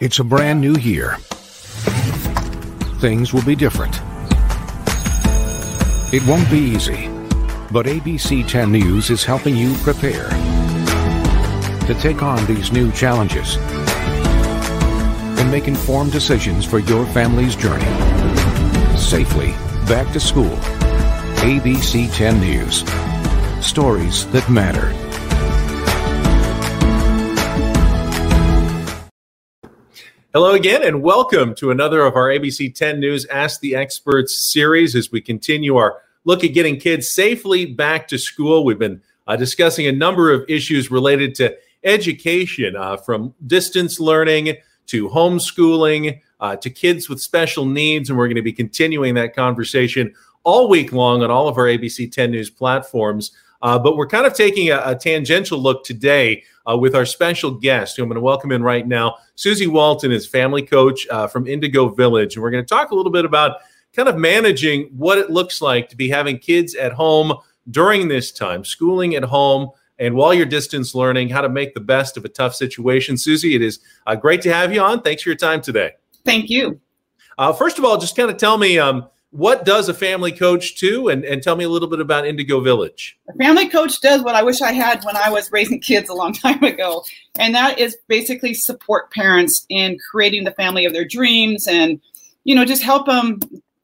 It's a brand new year. Things will be different. It won't be easy, but ABC 10 News is helping you prepare to take on these new challenges and make informed decisions for your family's journey. Safely back to school. ABC 10 News. Stories that matter. Hello again, and welcome to another of our ABC 10 News Ask the Experts series as we continue our look at getting kids safely back to school. We've been uh, discussing a number of issues related to education, uh, from distance learning to homeschooling uh, to kids with special needs. And we're going to be continuing that conversation all week long on all of our ABC 10 News platforms. Uh, but we're kind of taking a, a tangential look today uh, with our special guest, who I'm going to welcome in right now. Susie Walton is family coach uh, from Indigo Village. And we're going to talk a little bit about kind of managing what it looks like to be having kids at home during this time, schooling at home. And while you're distance learning, how to make the best of a tough situation. Susie, it is uh, great to have you on. Thanks for your time today. Thank you. Uh, first of all, just kind of tell me um, what does a family coach do? And, and tell me a little bit about indigo village. A family coach does what i wish i had when i was raising kids a long time ago and that is basically support parents in creating the family of their dreams and you know just help them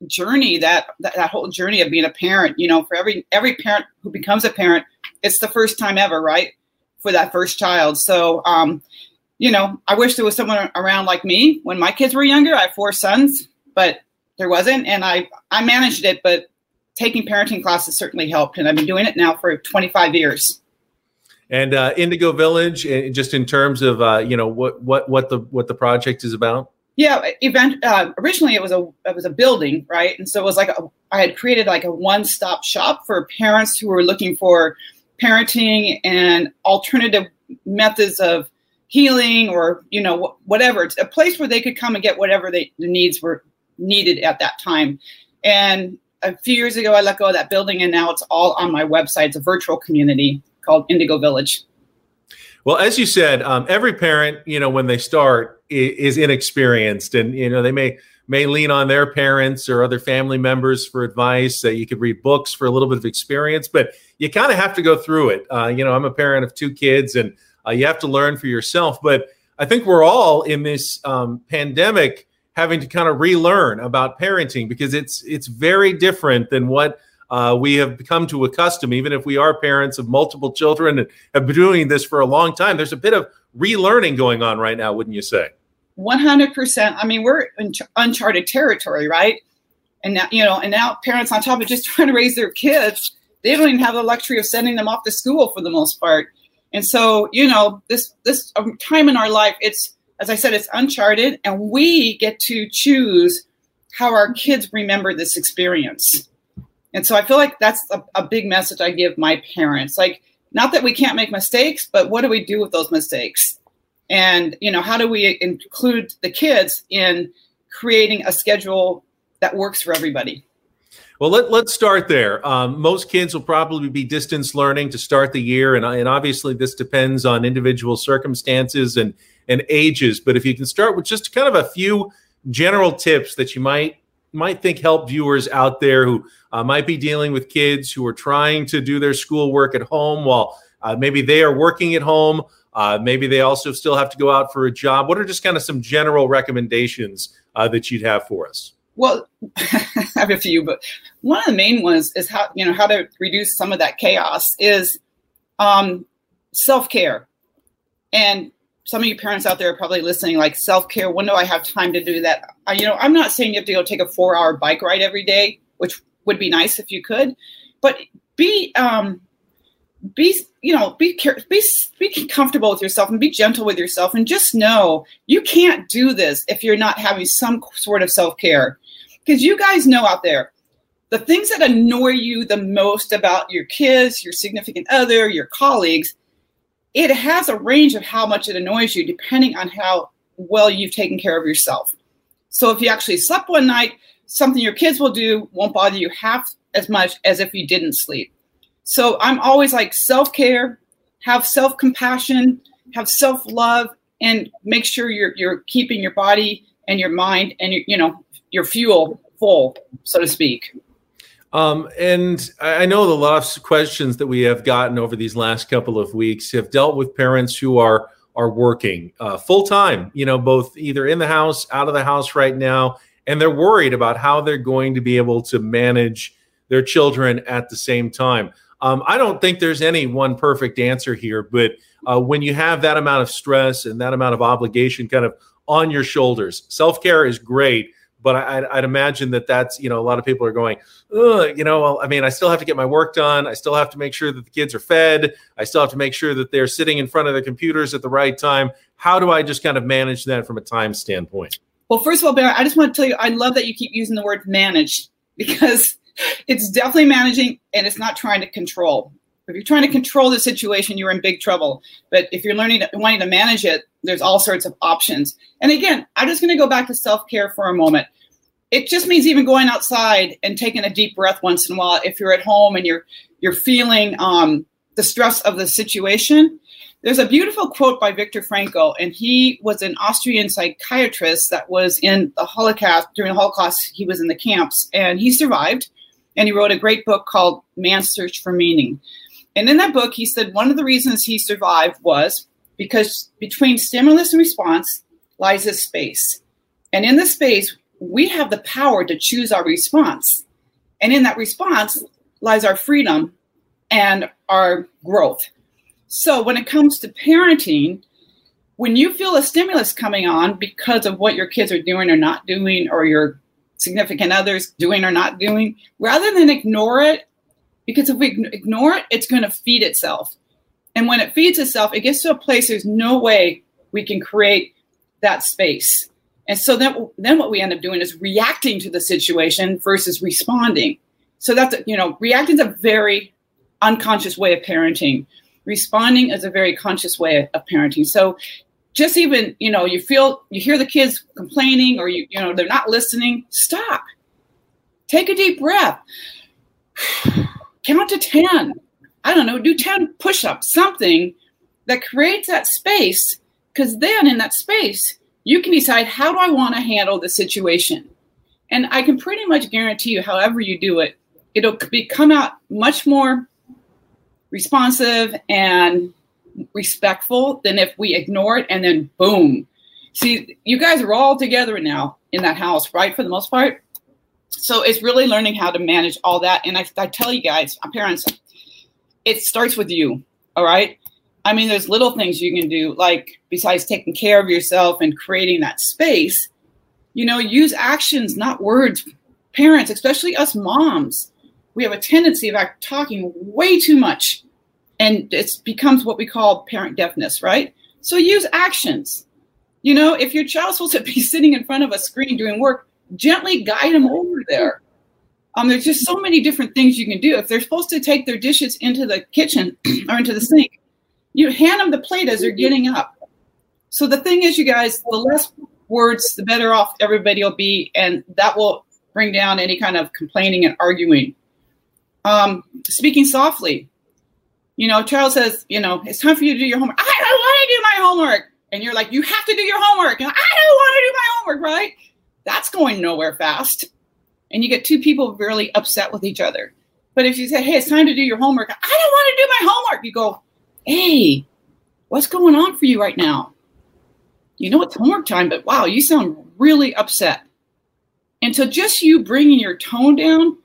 journey that, that that whole journey of being a parent. You know for every every parent who becomes a parent it's the first time ever right? For that first child. So um you know i wish there was someone around like me. When my kids were younger i have four sons but there wasn't, and I I managed it, but taking parenting classes certainly helped, and I've been doing it now for 25 years. And uh, Indigo Village, eh, just in terms of uh, you know what what what the what the project is about. Yeah, event. Uh, originally, it was a it was a building, right? And so it was like a, I had created like a one stop shop for parents who were looking for parenting and alternative methods of healing or you know whatever it's a place where they could come and get whatever they, the needs were needed at that time. And a few years ago, I let go of that building, and now it's all on my website. It's a virtual community called Indigo Village. Well, as you said, um, every parent, you know, when they start, is, inexperienced, and you know they may may lean on their parents or other family members for advice. Uh, you could read books for a little bit of experience, but you kind of have to go through it. Uh, you know, I'm a parent of two kids, and uh, you have to learn for yourself. But I think we're all in this um, pandemic having to kind of relearn about parenting because it's it's very different than what uh, we have come to accustom. Even if we are parents of multiple children and have been doing this for a long time, there's a bit of relearning going on right now, wouldn't you say? One hundred percent. I mean, we're in uncharted territory, right? And now you know, and now parents on top of just trying to raise their kids, they don't even have the luxury of sending them off to school for the most part. And so, you know, this this um, time in our life, it's as I said, it's uncharted, and we get to choose how our kids remember this experience. And so I feel like that's a, a, big message I give my parents. Like, not that we can't make mistakes, but what do we do with those mistakes? And, you know, how do we include the kids in creating a schedule that works for everybody? Well, let, let's start there. Um, most kids will probably be distance learning to start the year, and, and obviously this depends on individual circumstances and, and ages. But if you can start with just kind of a few general tips that you might might think help viewers out there who uh, might be dealing with kids who are trying to do their schoolwork at home while uh, maybe they are working at home. Uh, maybe they also still have to go out for a job. What are just kind of some general recommendations uh, that you'd have for us? Well, I have a few, but one of the main ones is how you know how to reduce some of that chaos is um, self care. And some of you parents out there are probably listening, like self care. When do I have time to do that? I, you know, I'm not saying you have to go take a four hour bike ride every day, which would be nice if you could, but be um, be you know be care- be be comfortable with yourself and be gentle with yourself and just know you can't do this if you're not having some sort of self care because you guys know out there the things that annoy you the most about your kids, your significant other, your colleagues, it has a range of how much it annoys you depending on how well you've taken care of yourself. So if you actually slept one night, something your kids will do won't bother you half as much as if you didn't sleep. So I'm always like self care, have self compassion, have self love, and make sure you're you're keeping your body and your mind and your, you know your fuel full, so to speak. Um, and I know the lots of questions that we have gotten over these last couple of weeks have dealt with parents who are are working uh, full time, you know, both either in the house, out of the house right now, and they're worried about how they're going to be able to manage their children at the same time. Um, I don't think there's any one perfect answer here, but uh, when you have that amount of stress and that amount of obligation kind of on your shoulders, self care is great. But I, would imagine that that's, you know, a lot of people are going, you know, well, I mean, I still have to get my work done. I still have to make sure that the kids are fed. I still have to make sure that they're sitting in front of the computers at the right time. How do I just kind of manage that from a time standpoint? Well, first of all, Barry, I just want to tell you, I love that you keep using the word manage because it's definitely managing and it's not trying to control. If you're trying to control the situation, you're in big trouble. But if you're learning wanting to manage it, there's all sorts of options. And again, I'm just going to go back to self care for a moment. It just means even going outside and taking a deep breath once in a while. If you're at home and you're you're feeling um, the stress of the situation, there's a beautiful quote by Viktor Frankl, and he was an Austrian psychiatrist that was in the Holocaust during the Holocaust. He was in the camps, and he survived. And he wrote a great book called Man's Search for Meaning. And in that book, he said one of the reasons he survived was because between stimulus and response lies a space. And in the space, we have the power to choose our response. And in that response lies our freedom and our growth. So when it comes to parenting, when you feel a stimulus coming on because of what your kids are doing or not doing, or your significant others doing or not doing, rather than ignore it, because if we ignore it, it's going to feed itself. And when it feeds itself, it gets to a place there's no way we can create that space. And so then, then what we end up doing is reacting to the situation versus responding. So that's, you know, reacting is a very unconscious way of parenting. Responding is a very conscious way of parenting. So just even, you know, you feel, you hear the kids complaining or you, you know, they're not listening, stop. Take a deep breath. Count to 10. I don't know, do 10 push ups, something that creates that space. Because then in that space, you can decide how do I want to handle the situation. And I can pretty much guarantee you, however you do it, it'll be, come out much more responsive and respectful than if we ignore it and then boom. See, you guys are all together now in that house, right? For the most part. So it's really learning how to manage all that. And I, I tell you guys, parents, it starts with you. All right. I mean, there's little things you can do, like besides taking care of yourself and creating that space, you know, use actions, not words. Parents, especially us moms, we have a tendency of talking way too much and it becomes what we call parent deafness, right? So use actions. You know, if your child's supposed to be sitting in front of a screen doing work, gently guide them over there. Um, there's just so many different things you can do. If they're supposed to take their dishes into the kitchen or into the sink, you hand them the plate as they're getting up. So the thing is, you guys, the less words, the better off everybody will be, and that will bring down any kind of complaining and arguing. Um, speaking softly, you know, Charles says, you know, it's time for you to do your homework. I don't want to do my homework. And you're like, you have to do your homework. And I don't want to do my homework, right? That's going nowhere fast. And you get two people really upset with each other. But if you say, hey, it's time to do your homework, I don't want to do my homework, you go, hey, what's going on for you right now? You know it's homework time, but wow, you sound really upset. And so just you bringing your tone down,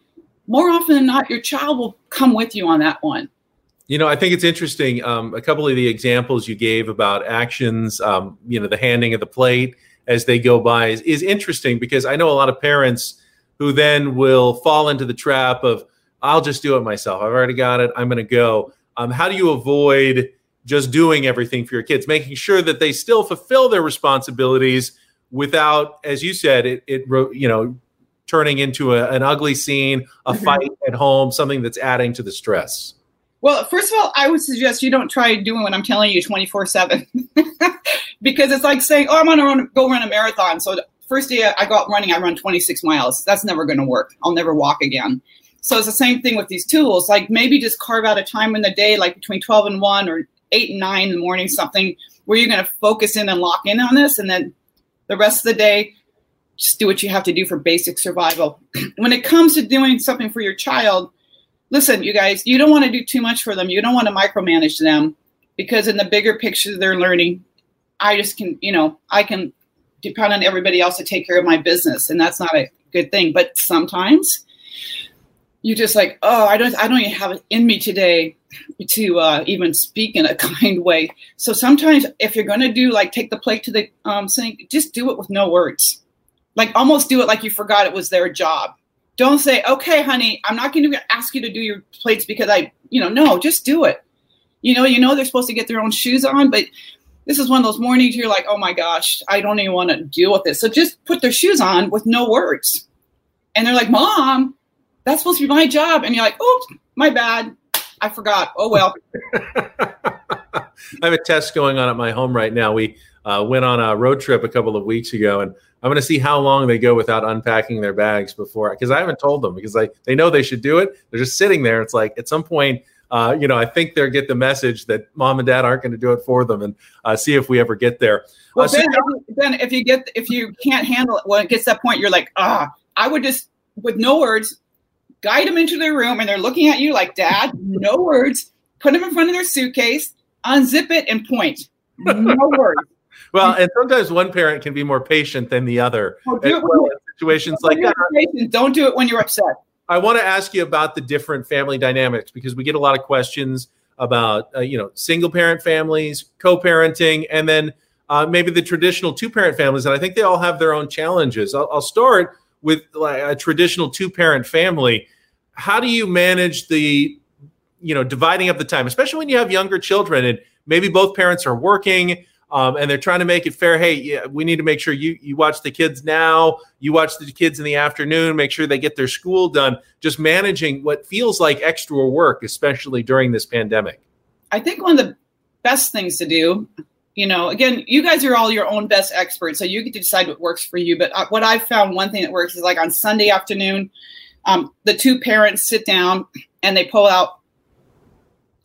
more often than not, your child will come with you on that one. You know, I think it's interesting. Um, a couple of the examples you gave about actions, um, you know, the handing of the plate as they go by is, is interesting because I know a lot of parents who then will fall into the trap of, I'll just do it myself. I've already got it. I'm going to go. Um, how do you avoid just doing everything for your kids, making sure that they still fulfill their responsibilities without, as you said, it, it you know, turning into a, an ugly scene, a mm-hmm. fight at home, something that's adding to the stress? Well, first of all, I would suggest you don't try doing what I'm telling you 24 7 because it's like saying, oh, I'm going to go run a marathon. So, first day I go out running, I run 26 miles. That's never going to work. I'll never walk again. So, it's the same thing with these tools. Like maybe just carve out a time in the day, like between 12 and 1 or 8 and 9 in the morning, something where you're going to focus in and lock in on this, and then the rest of the day, just do what you have to do for basic survival. when it comes to doing something for your child, listen, you guys, you don't want to do too much for them. You don't want to micromanage them because in the bigger picture they're learning, I just can, you know, I can depend on everybody else to take care of my business, and that's not a good thing. But sometimes you just like, oh, I don't, I don't even have it in me today to uh, even speak in a kind way. So sometimes if you're going to do like take the plate to the um, sink, just do it with no words. Like almost do it like you forgot it was their job don't say, okay, honey, I'm not going to ask you to do your plates because I, you know, no, just do it. You know, you know they're supposed to get their own shoes on, but this is one of those mornings you're like, oh my gosh, I don't even want to deal with this. So just put their shoes on with no words. And they're like, Mom, that's supposed to be my job. And you're like, oops, my bad. I forgot. Oh well. I have a test going on at my home right now. We uh, went on a road trip a couple of weeks ago, and I'm going to see how long they go without unpacking their bags before, because I haven't told them because I they know they should do it. They're just sitting there. It's like at some point, uh, you know, I think they'll get the message that mom and dad aren't going to do it for them, and uh, see if we ever get there. Well, uh, ben, so- ben, if you get if you can't handle it when it gets that point, you're like, ah, I would just with no words guide them into their room, and they're looking at you like, Dad, no words. Put them in front of their suitcase, unzip it, and point. No words well, and sometimes one parent can be more patient than the other. Oh, well situations like that. Patient. Don't do it when you're upset. I want to ask you about the different family dynamics because we get a lot of questions about uh, you know single parent families, co-parenting, and then uh, maybe the traditional two parent families. And I think they all have their own challenges. I'll, I'll start with like, a traditional two parent family. How do you manage the you know dividing up the time, especially when you have younger children and maybe both parents are working? Um, and they're trying to make it fair. Hey, yeah, we need to make sure you you watch the kids now. You watch the kids in the afternoon. Make sure they get their school done. Just managing what feels like extra work, especially during this pandemic. I think one of the best things to do, you know, again, you guys are all your own best experts, so you get to decide what works for you. But uh, what I've found, one thing that works is like on Sunday afternoon, um, the two parents sit down and they pull out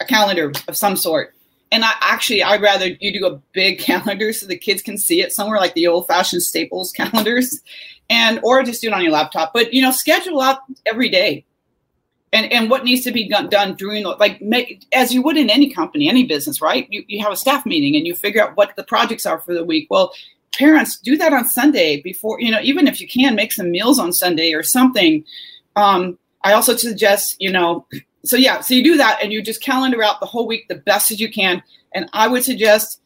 a calendar of some sort and I actually I'd rather you do a big calendar so the kids can see it somewhere like the old fashioned Staples calendars, and or just do it on your laptop. But you know, schedule out every day, and and what needs to be done, during the, like make as you would in any company, any business, right? You you have a staff meeting and you figure out what the projects are for the week. Well, parents do that on Sunday before you know even if you can make some meals on Sunday or something. Um, I also suggest you know so yeah, so you do that and you just calendar out the whole week the best as you can. And I would suggest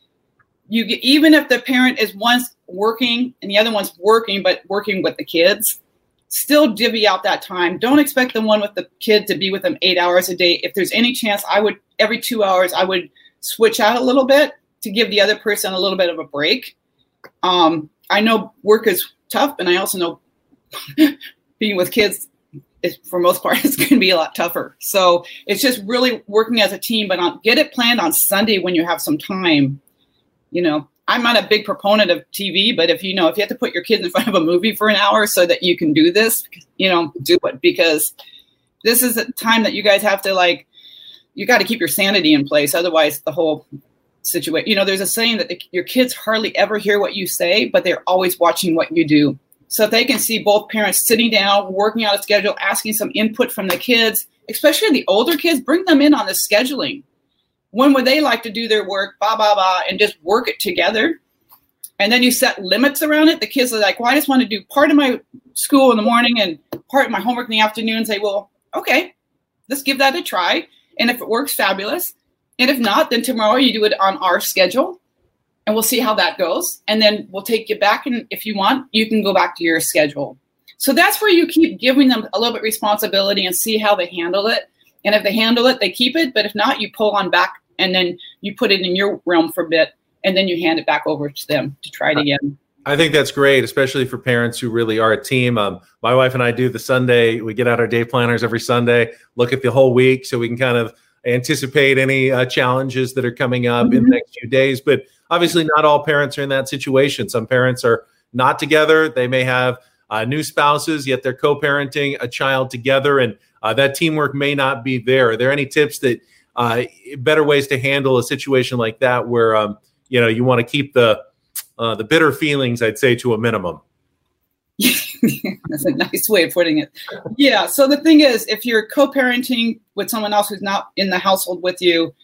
you get even if the parent is once working and the other one's working but working with the kids, still divvy out that time. Don't expect the one with the kid to be with them eight hours a day. If there's any chance, I would every two hours I would switch out a little bit to give the other person a little bit of a break. Um, I know work is tough, and I also know being with kids it, for most part, it's going to be a lot tougher. So it's just really working as a team, but on, get it planned on Sunday when you have some time. You know, I'm not a big proponent of TV, but if you know, if you have to put your kids in front of a movie for an hour so that you can do this, you know, do it because this is a time that you guys have to like, you got to keep your sanity in place. Otherwise, the whole situation, you know, there's a saying that the, your kids hardly ever hear what you say, but they're always watching what you do. So they can see both parents sitting down, working out a schedule, asking some input from the kids, especially the older kids, bring them in on the scheduling. When would they like to do their work, blah, blah, blah, and just work it together? And then you set limits around it. The kids are like, well, I just want to do part of my school in the morning and part of my homework in the afternoon. Say, well, okay, let's give that a try. And if it works, fabulous. And if not, then tomorrow you do it on our schedule and we'll see how that goes. And then we'll take you back. And if you want, you can go back to your schedule. So that's where you keep giving them a little bit responsibility and see how they handle it. And if they handle it, they keep it. But if not, you pull on back and then you put it in your realm for a bit and then you hand it back over to them to try it again. I think that's great, especially for parents who really are a team. Um, my wife and I do the Sunday, we get out our day planners every Sunday, look at the whole week so we can kind of anticipate any uh, challenges that are coming up mm-hmm. in the mm-hmm. next few days. But obviously, not all parents are in that situation. Some parents are not together. They may have uh, new spouses, yet they're co parenting a child together, and uh, that teamwork may not be there. Are there any tips that uh, better ways to handle a situation like that where um, you know you want to keep the uh, the bitter feelings, I'd say, to a minimum. That's a nice way of putting it. Yeah. So the thing is, if you're co-parenting with someone else who's not in the household with you,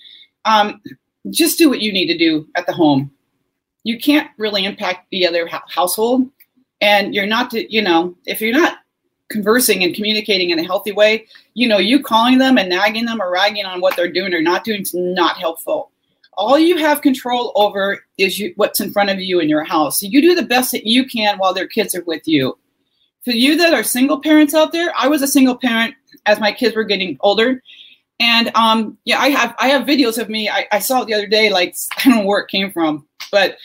um, just do what you need to do at the home. You can't really impact the other household, and you're not to, you know, if you're not conversing and communicating in a healthy way, you know, you calling them and nagging them or ragging on what they're doing or not doing is not helpful. All you have control over is you, what's in front of you in your house. So you do the best that you can while their kids are with you. For you that are single parents out there, I was a single parent as my kids were getting older. And um, yeah, I have I have videos of me. I, I saw it the other day, like I don't know where it came from, but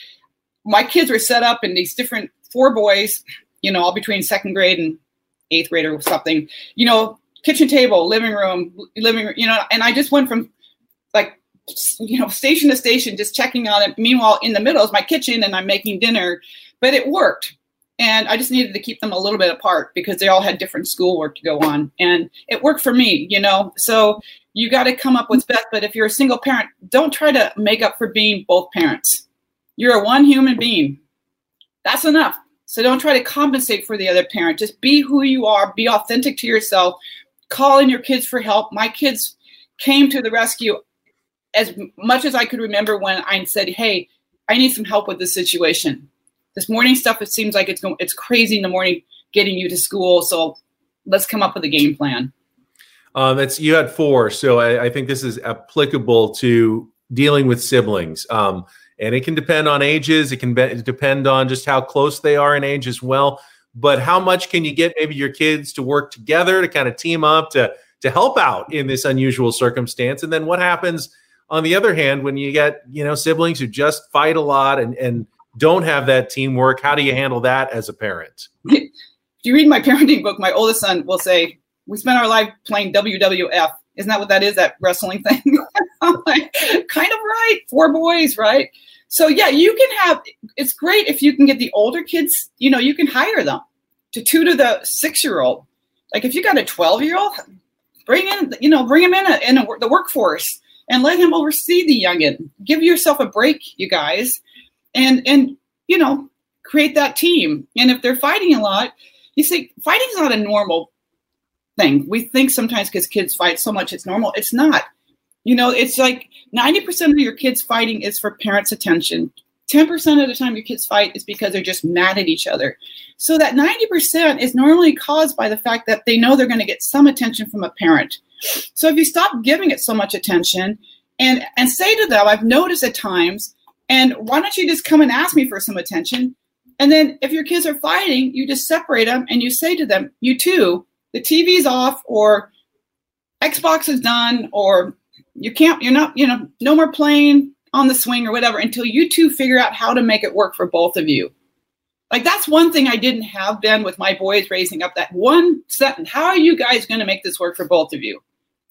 my kids were set up in these different four boys, you know, all between second grade and eighth grade or something, you know, kitchen table, living room, living room, you know, and I just went from like, you know, station to station, just checking on it. Meanwhile, in the middle is my kitchen and I'm making dinner, but it worked. And I just needed to keep them a little bit apart because they all had different schoolwork to go on. And it worked for me, you know. So you got to come up with best. But if you're a single parent, don't try to make up for being both parents. You're a one human being. That's enough. So don't try to compensate for the other parent. Just be who you are, be authentic to yourself, call in your kids for help. My kids came to the rescue as much as I could remember when I said, "Hey, I need some help with this situation. This morning stuff it seems like it's going it's crazy in the morning getting you to school, so let's come up with a game plan." Um, it's you had four, so I, I think this is applicable to dealing with siblings. Um, and it can depend on ages. It can be, depend on just how close they are in age as well. But how much can you get maybe your kids to work together to kind of team up to to help out in this unusual circumstance? And then what happens on the other hand when you get you know siblings who just fight a lot and and don't have that teamwork? How do you mm-hmm. handle that as a parent? If you read my parenting book, my oldest son will say, "We spent our life playing WWF." Isn't that what that is? That wrestling thing? Like, kind of right. Four boys, right? So yeah, you can have. It's great if you can get the older kids. You know, you can hire them to tutor the six-year-old. Like if you got a twelve-year-old, bring in. You know, bring him in a, in a, the workforce and let him oversee the youngin. Give yourself a break, you guys, and and you know, create that team. And if they're fighting a lot, you see, fighting's not a normal thing. We think sometimes because kids fight so much it's normal. It's not. You know, it's like 90% of your kids fighting is for parents' attention. 10% of the time your kids fight is because they're just mad at each other. So that 90% is normally caused by the fact that they know they're going to get some attention from a parent. So if you stop giving it so much attention and and say to them, I've noticed at times, and why don't you just come and ask me for some attention? And then if your kids are fighting, you just separate them and you say to them, you too, the TV's off or Xbox is done or you can't you're not you know no more playing on the swing or whatever until you two figure out how to make it work for both of you like that's one thing i didn't have been with my boys raising up that one sentence how are you guys going to make this work for both of you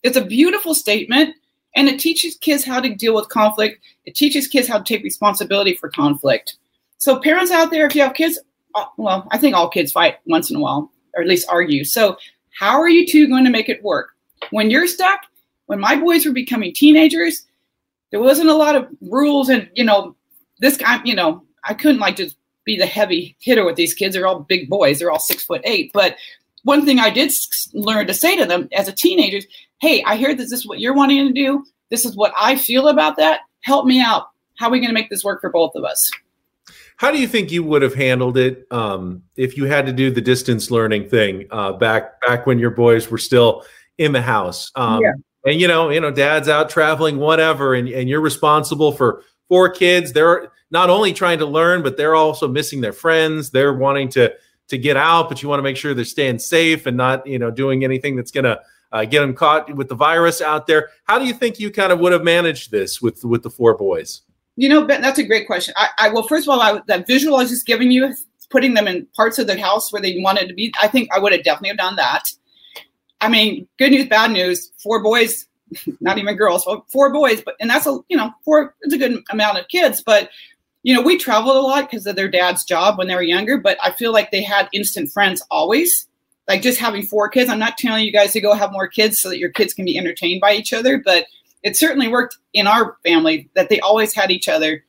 it's a beautiful statement and it teaches kids how to deal with conflict it teaches kids how to take responsibility for conflict so parents out there if you have kids uh, well i think all kids fight once in a while or at least argue so how are you two going to make it work when you're stuck when my boys were becoming teenagers, there wasn't a lot of rules and you know this guy you know I couldn't like just be the heavy hitter with these kids. They're all big boys. They're all six foot eight. But one thing I did learn to say to them as a teenager, hey, I hear that this is what you're wanting to do. This is what I feel about that. Help me out. How are we going to make this work for both of us? How do you think you would have handled it um, if you had to do the distance learning thing uh, back back when your boys were still in the house? Um, yeah and you know, you know, dad's out traveling, whatever, and, and you're responsible for four kids. They're not only trying to learn, but they're also missing their friends. They're wanting to to get out, but you want to make sure they're staying safe and not, you know, doing anything that's going to uh, get them caught with the virus out there. How do you think you kind of would have managed this with with the four boys? You know, Ben, that's a great question. I, I well, first of all, I, that visual I was just giving you, putting them in parts of the house where they wanted to be. I think I would have definitely have done that. I mean, good news, bad news. Four boys, not even girls, four boys, but and that's a you know four. It's a good amount of kids, but you know we traveled a lot because of their dad's job when they were younger. But I feel like they had instant friends always. Like just having four kids. I'm not telling you guys to go have more kids so that your kids can be entertained by each other, but it certainly worked in our family that they always had each other.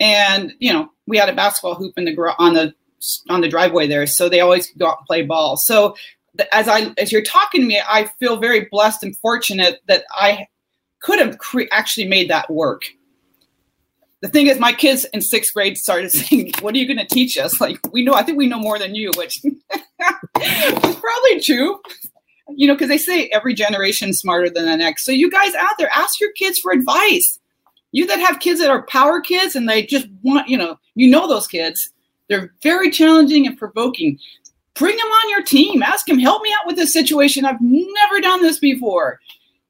and you know we had a basketball hoop in the on the on the driveway there, so they always go out and play ball. So as I as you're talking to me, I feel very blessed and fortunate that I could have cre- actually made that work. The thing is, my kids in sixth grade started saying, "What are you going to teach us?" Like we know, I think we know more than you, which is probably true. You know, because they say every generation smarter than the next. So you guys out there, ask your kids for advice. You that have kids that are power kids and they just want, you know, you know those kids. They're very challenging and provoking bring them on your team. Ask them, help me out with this situation. I've never done this before.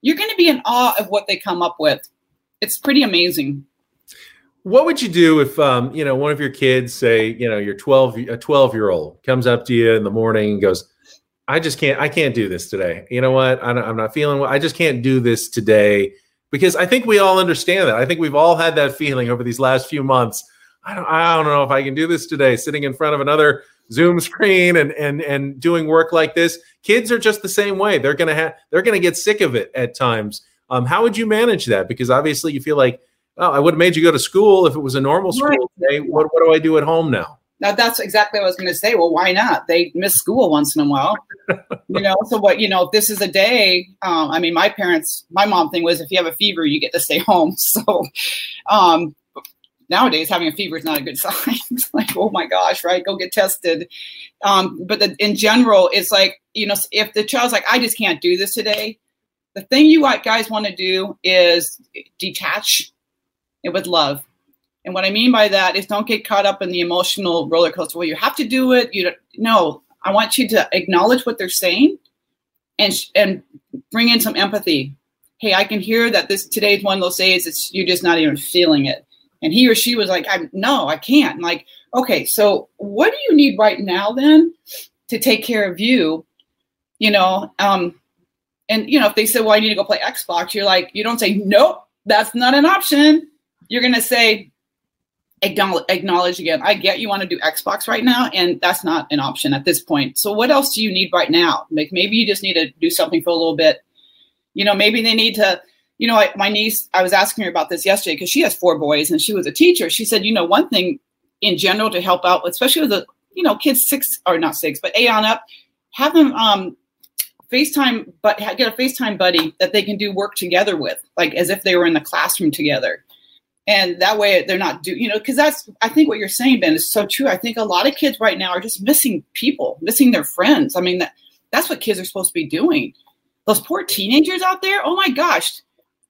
You're going to be in awe of what they come up with. It's pretty amazing. What would you do if, um, you know, one of your kids, say, you know, your 12, a 12 year old comes up to you in the morning and goes, I just can't, I can't do this today. You know what? I'm not feeling, I just can't do this today because I think we all understand that. I think we've all had that feeling over these last few months. I don't, I don't know if I can do this today, sitting in front of another Zoom screen and and and doing work like this. Kids are just the same way. They're gonna have they're gonna get sick of it at times. Um, how would you manage that? Because obviously you feel like, oh, I would have made you go to school if it was a normal school right. day. What what do I do at home now? Now that's exactly what I was going to say. Well, why not? They miss school once in a while, you know. So what you know, if this is a day. Um, I mean, my parents, my mom thing was if you have a fever, you get to stay home. So, um, nowadays having a fever is not a good sign. it's like, oh my gosh, right? Go get tested. Um, but the, in general, it's like, you know, if the child's like, I just can't do this today, the thing you guys want to do is detach it with love. And what I mean by that is don't get caught up in the emotional roller coaster. Well, you have to do it. You no, I want you to acknowledge what they're saying and and bring in some empathy. Hey, I can hear that this today's one of those days it's you're just not even feeling it and he or she was like, "I'm no, I can't." I'm like, okay, so what do you need right now then to take care of you? You know, um, and you know, if they say, "Well, I need to go play Xbox," you're like, you don't say, "Nope, that's not an option." You're gonna say, acknowledge, acknowledge again. I get you want to do Xbox right now, and that's not an option at this point. So, what else do you need right now? Like maybe you just need to do something for a little bit. You know, maybe they need to you know, I, my niece, I was asking her about this yesterday because she has four boys and she was a teacher. She said, you know, one thing in general to help out, especially with the, you know, kids six or not six, but eight on up, have them um, FaceTime, but get a FaceTime buddy that they can do work together with, like as if they were in the classroom together. And that way they're not do, you know, because that's, I think what you're saying, Ben, is so true. I think a lot of kids right now are just missing people, missing their friends. I mean, that, that's what kids are supposed to be doing. Those poor teenagers out there, oh my gosh,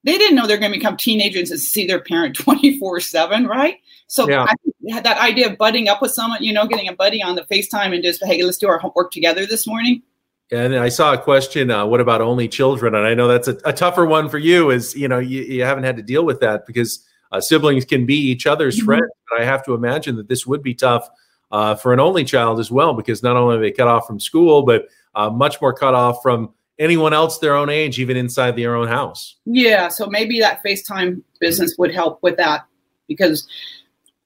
they didn't know they're going to become teenagers and see their parent 24 7 right so yeah. I had that idea of budding up with someone you know getting a buddy on the facetime and just hey let's do our homework together this morning and I saw a question, uh, what about only children? And I know that's a, a, tougher one for you is, you know, you, you haven't had to deal with that because uh, siblings can be each other's mm-hmm. friends. But I have to imagine that this would be tough uh, for an only child as well, because not only are they cut off from school, but uh, much more cut off from anyone else their own age, even inside their own house. Yeah, so maybe that FaceTime business would help with that because,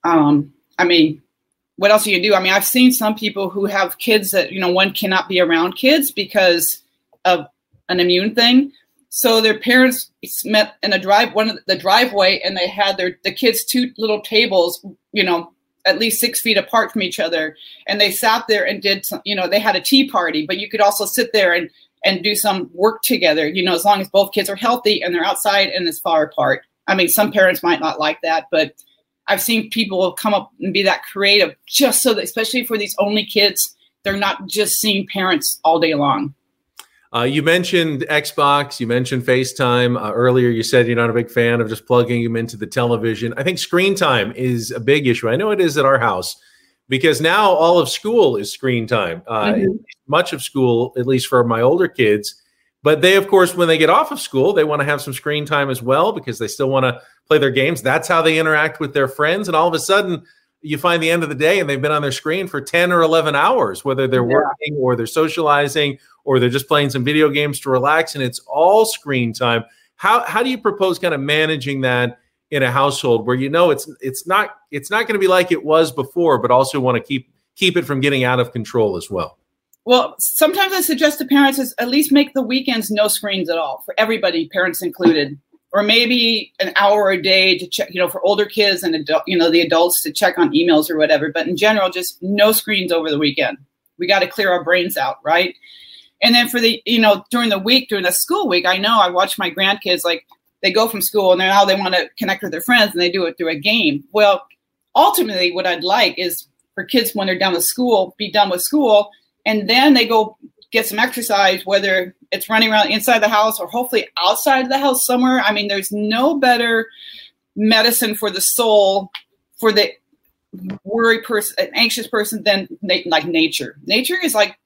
um, I mean, what else do you do? I mean, I've seen some people who have kids that you know one cannot be around kids because of an immune thing. So their parents met in a drive one of the driveway, and they had their the kids two little tables, you know, at least six feet apart from each other, and they sat there and did some, you know, they had a tea party, but you could also sit there and and do some work together, you know, as long as both kids are healthy and they're outside and as far apart. I mean, some parents might not like that, but I've seen people come up and be that creative just so that, especially for these only kids, they're not just seeing parents all day long. Uh, you mentioned Xbox, you mentioned FaceTime. Uh, earlier, you said you're not a big fan of just plugging them into the television. I think screen time is a big issue. I know it is at our house because now all of school is screen time. Uh, mm-hmm. Much of school, at least for my older kids. But they, of course, when they get off of school, they want to have some screen time as well because they still want to play their games. That's how they interact with their friends. And all of a sudden, you find the end of the day and they've been on their screen for 10 or 11 hours, whether they're yeah. working or they're socializing or they're just playing some video games to relax. And it's all screen time. How, how do you propose kind of managing that in a household where you know it's it's not it's not going to be like it was before, but also want to keep keep it from getting out of control as well. Well, sometimes I suggest to parents is at least make the weekends no screens at all for everybody, parents included. Or maybe an hour a day to check, you know, for older kids and adult, you know, the adults to check on emails or whatever. But in general, just no screens over the weekend. We got to clear our brains out, right? And then for the, you know, during the week, during the school week, I know I watch my grandkids like they go from school and now they want to connect with their friends and they do it through a game. Well, ultimately, what I'd like is for kids when they're done with school, be done with school, and then they go get some exercise, whether it's running around inside the house or hopefully outside the house somewhere. I mean, there's no better medicine for the soul for the worry person, an anxious person than like nature. Nature is like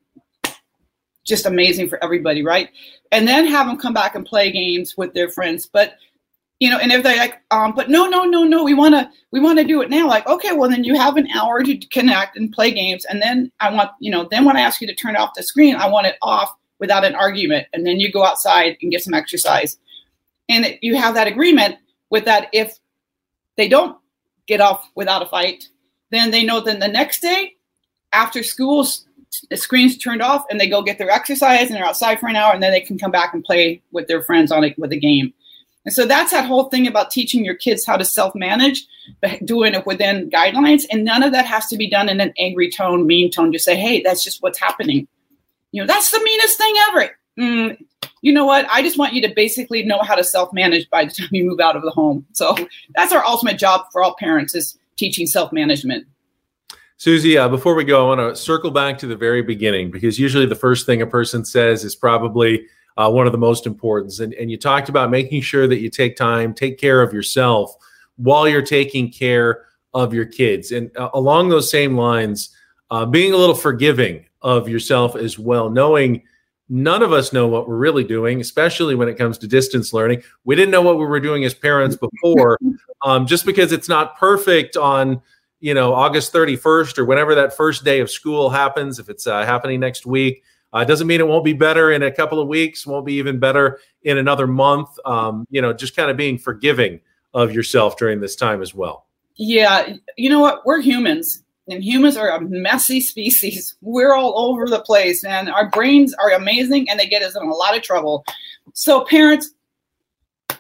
just amazing for everybody, right? And then have them come back and play games with their friends. But you know, and if they're like, um, but no, no, no, no, we want to, we want to do it now. Like, okay, well then you have an hour to connect and play games, and then I want, you know, then when I ask you to turn off the screen, I want it off without an argument, and then you go outside and get some exercise, and it, you have that agreement with that. If they don't get off without a fight, then they know then the next day after school the screen's turned off and they go get their exercise and they're outside for an hour and then they can come back and play with their friends on it with a game and so that's that whole thing about teaching your kids how to self manage, but doing it within guidelines. And none of that has to be done in an angry tone, mean tone. Just say, hey, that's just what's happening. You know, that's the meanest thing ever. Mm, you know what? I just want you to basically know how to self manage by the time you move out of the home. So that's our ultimate job for all parents is teaching self management. Susie, uh, before we go, I want to circle back to the very beginning because usually the first thing a person says is probably, uh, one of the most important. And, and you talked about making sure that you take time, take care of yourself while you're taking care of your kids. And uh, along those same lines, uh, being a little forgiving of yourself as well, knowing none of us know what we're really doing, especially when it comes to distance learning. We didn't know what we were doing as parents before. Um, just because it's not perfect on you know August 31st or whenever that first day of school happens, if it's uh, happening next week, uh, doesn't mean it won't be better in a couple of weeks, won't be even better in another month. Um, you know, just kind of being forgiving of yourself during this time as well. Yeah. You know what? We're humans, and humans are a messy species. We're all over the place, and our brains are amazing, and they get us in a lot of trouble. So, parents,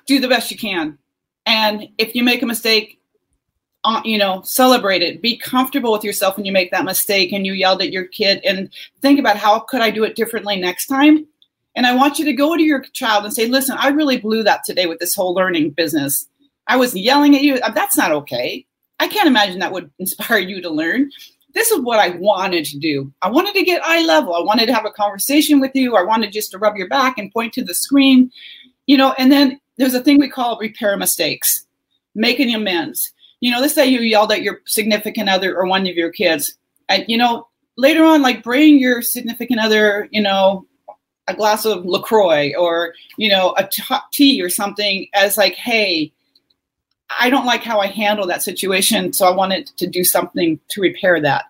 do the best you can. And if you make a mistake, uh, you know, celebrate it. Be comfortable with yourself when you make that mistake and you yelled at your kid and think about how could I do it differently next time? And I want you to go to your child and say, listen, I really blew that today with this whole learning business. I was yelling at you. Uh, that's not okay. I can't imagine that would inspire you to learn. This is what I wanted to do. I wanted to get eye level. I wanted to have a conversation with you. I wanted just to rub your back and point to the screen, you know, and then there's a thing we call repair mistakes, making amends you know, let's say you yelled at your significant other or one of your kids, and you know, later on, like bring your significant other, you know, a glass of Lacroix or you know a t- tea or something as like, hey, I don't like how I handle that situation, so I wanted to do something to repair that.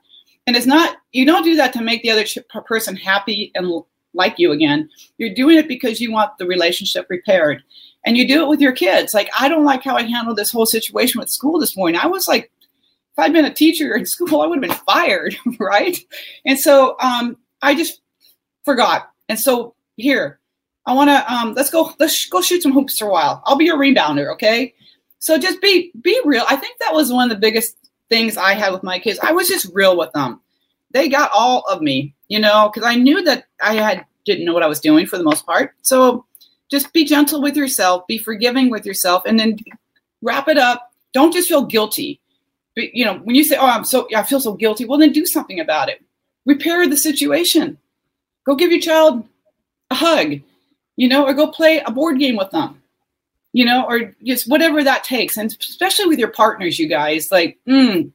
And it's not you don't do that to make the other person happy and like you again. You're doing it because you want the relationship repaired and you do it with your kids. Like, I don't like how I handled this whole situation with school this morning. I was like, if I'd been a teacher in school, I would have been fired, right? And so um, I just forgot. And so here, I want to um, let's go let's go shoot some hoops for a while. I'll be your rebounder, okay? So just be be real. I think that was one of the biggest things I had with my kids. I was just real with them. They got all of me, you know, because I knew that I had didn't know what I was doing for the most part. So just be gentle with yourself, be forgiving with yourself, and then wrap it up. Don't just feel guilty. But, You know, when you say, "Oh, I'm so I feel so guilty," well, then do something about it. Repair the situation. Go give your child a hug, you know, or go play a board game with them, you know, or just whatever that takes. And especially with your partners, you guys, like, mm,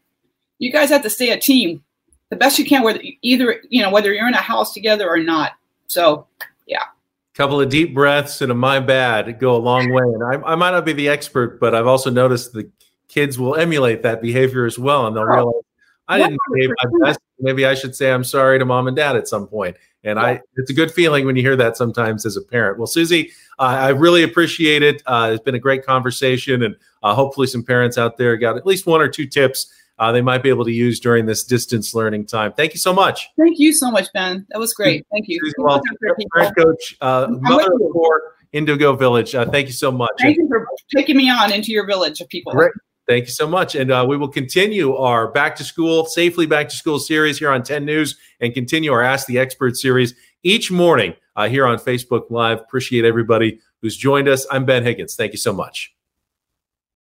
you guys have to stay a team the best you can, whether either you know whether you're in a house together or not. So, couple of deep breaths and a my bad go a long way. And I, I might not be the expert, but I've also noticed the kids will emulate that behavior as well, and they'll realize I didn't behave my best. Maybe I should say I'm sorry to mom and dad at some point. And yeah. I, it's a good feeling when you hear that sometimes as a parent. Well, Susie, uh, I really appreciate it. Uh, it's been a great conversation, and uh, hopefully, some parents out there got at least one or two tips uh, they might be able to use during this distance learning time. Thank you so much. Thank you so much, Ben. That was great. Thank you. Well, coach, uh, mother of four, Indigo Village. Uh, thank you so much. Thank you for taking me on into your village of people. Great. Thank you so much. And uh, we will continue our back to school, safely back to school series here on 10 News and continue our Ask the Expert series each morning uh, here on Facebook Live. Appreciate everybody who's joined us. I'm Ben Higgins. Thank you so much.